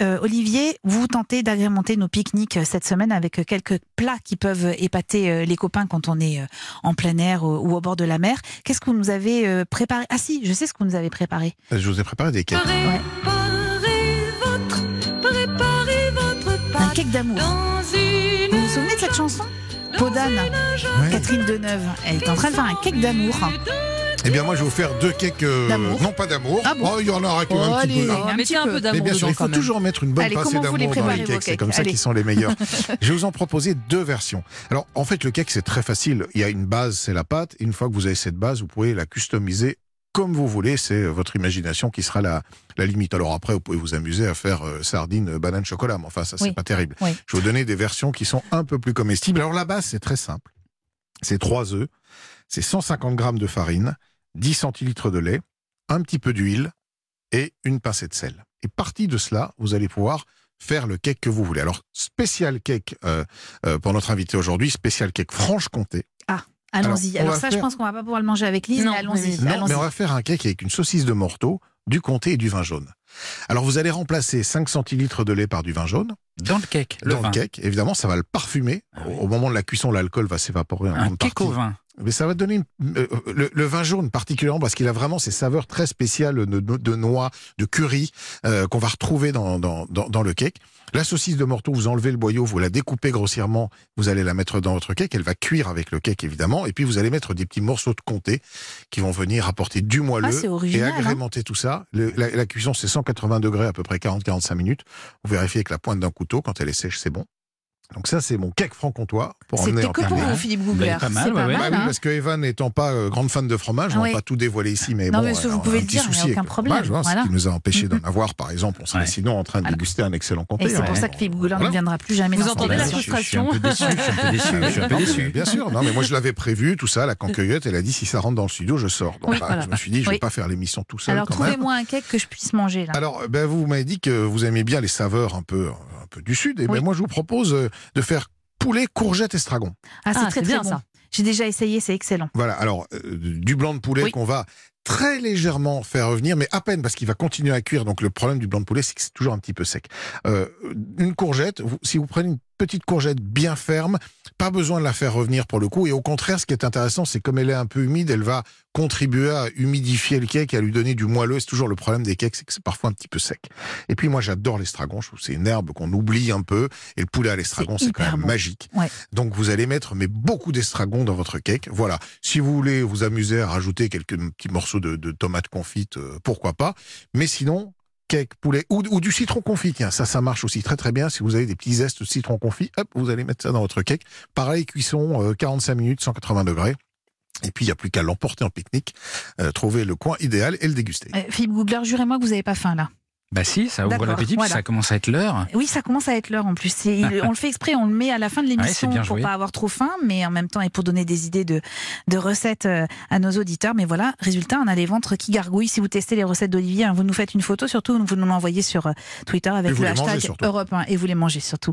Euh, Olivier, vous tentez d'agrémenter nos pique-niques euh, cette semaine avec quelques plats qui peuvent épater euh, les copains quand on est en plein air ou au bord de la mer. Qu'est-ce que vous nous avez préparé? Ah si, je sais ce que vous nous avez préparé. Je vous ai préparé des cakes. Ouais. Un cake d'amour. Vous vous souvenez de cette chanson? Podane, Catherine Deneuve, elle est en train de faire un cake d'amour. Eh bien, moi, je vais vous faire deux cakes. euh, D'amour. non, pas d'amour. Ah bon oh, il y en aura quand même Oh, un petit allez. peu. Mettez un Mais d'amour bien sûr, dedans il quand faut même. toujours mettre une bonne Allez, pincée comment vous les d'amour dans préparez, les vos cakes. C'est cakes comme ça Allez. qu'ils sont les meilleurs. je vais vous en proposer deux versions. Alors, en fait, le cake, c'est très facile. Il y a une base, c'est la pâte. Une fois que vous avez cette base, vous pouvez la customiser comme vous voulez. C'est euh, votre imagination qui sera la, la limite. Alors après, vous pouvez vous amuser à faire euh, sardines, euh, banane, chocolat. Mais enfin, ça, c'est Oui. pas terrible. Oui. Je vais vous donner des versions qui sont un peu plus comestibles. Alors, la base, c'est très simple. C'est 3 œufs, c'est 150 grammes de farine, 10 centilitres de lait, un petit peu d'huile et une pincée de sel. Et parti de cela, vous allez pouvoir faire le cake que vous voulez. Alors, spécial cake euh, euh, pour notre invité aujourd'hui, spécial cake Franche-Comté. Allons-y. Alors, ça, faire- je pense qu'on va pas pouvoir le manger avec Lise, Non, mais allons-y. Non, allons-y. mais on va faire un cake avec une saucisse de morteau, du comté et du vin jaune. Alors, vous allez remplacer 5 centilitres de lait par du vin jaune. Dans le cake, le dans vin. le cake, évidemment, ça va le parfumer. Ah oui. Au- Au moment de la cuisson, l'alcool va s'évaporer en Un grande cake partie. au vin. Mais ça va donner une- euh, le, le vin jaune particulièrement parce qu'il a vraiment ces saveurs très spéciales de, de- de noix, de curry euh, qu'on va retrouver dans, dans, dans, dans le cake. La saucisse de morteau, vous enlevez le boyau, vous la découpez grossièrement, vous allez la mettre dans votre cake, elle va cuire avec le cake évidemment, et puis vous allez mettre des petits morceaux de comté qui vont venir apporter du moelleux Ah, c'est et original, hein. agrémenter tout ça. Le- la, la cuisson c'est 180 degrés à peu près 40-45 minutes. Vous vérifiez avec la pointe d'un couteau, quand elle est sèche c'est bon. Donc ça c'est mon cake franc-comtois C'était que pour vous, Philippe Googler. pas mal, C'est ouais, pas ouais. Bah mal, oui, hein. parce que Evan n'étant pas euh, grande fan de fromage, on Oui. va pas tout dévoiler ici, mais Non, bon, mais euh, vous pouvez un le petit dire, il a aucun problème, fromage, hein, voilà. Ce qui nous a empêché d'en avoir, par exemple, on serait Ouais. sinon en train de Voilà. déguster un excellent comté. Et c'est hein. pour ça que Philippe Googler ne viendra plus jamais Vous dans entendez la frustration je suis un peu déçu, je suis un peu déçu. Bien sûr, non, mais moi je l'avais prévu, tout ça, la cancueillette, elle a dit si ça rentre dans le studio, je sors. Donc Oui, bah, je me suis dit, je vais Oui. pas faire l'émission tout seul. Alors, trouvez-moi un cake que je puisse manger, là. Alors, ben, vous m'avez dit que vous aimez bien les saveurs un peu, un peu du sud, et Oui. ben, moi je vous propose euh, de faire poulet, courgette, estragon. Ah, c'est Ah, très, c'est très bien, bon. ça. J'ai déjà essayé, c'est excellent. Voilà, alors euh, du blanc de poulet Oui. qu'on va très légèrement faire revenir, mais à peine parce qu'il va continuer à cuire. Donc le problème du blanc de poulet, c'est que c'est toujours un petit peu sec. Euh, une courgette, vous- si vous prenez une petite courgette bien ferme, pas besoin de la faire revenir pour le coup. Et au contraire, ce qui est intéressant, c'est comme elle est un peu humide, elle va contribuer à humidifier le cake et à lui donner du moelleux. C'est toujours le problème des cakes, c'est que c'est parfois un petit peu sec. Et puis moi, j'adore l'estragon. Je trouve que c'est une herbe qu'on oublie un peu. Et le poulet à l'estragon, C'est quand même bon. magique. Ouais. Donc vous allez mettre mais beaucoup d'estragon dans votre cake. Voilà. Si vous voulez vous amuser à rajouter quelques petits morceaux de, de tomates confites, euh, pourquoi pas. Mais sinon, cake, poulet ou, du citron confit. Tiens, ça, ça marche aussi très très bien. Si vous avez des petits zestes de citron confit, hop, vous allez mettre ça dans votre cake. Pareil, cuisson euh, 45 minutes, 180 degrés. Et puis, il n'y a plus qu'à l'emporter en pique-nique, euh, trouver le coin idéal et le déguster. Euh, Philippe Googler, jurez-moi que vous n'avez pas faim, là. Bah si, ça ouvre l'appétit, puis voilà. ça commence à être l'heure. Oui, ça commence à être l'heure en plus. Il- on le fait exprès, on le met à la fin de l'émission Ouais, c'est bien pour pas avoir trop faim, mais en même temps et pour donner des idées de, de recettes euh, à nos auditeurs. Mais voilà, résultat, on a les ventres qui gargouillent. Si vous testez les recettes d'Olivier, hein, vous nous faites une photo, surtout vous nous l'envoyez sur euh, Twitter avec le hashtag. Europe 1 et vous les mangez surtout.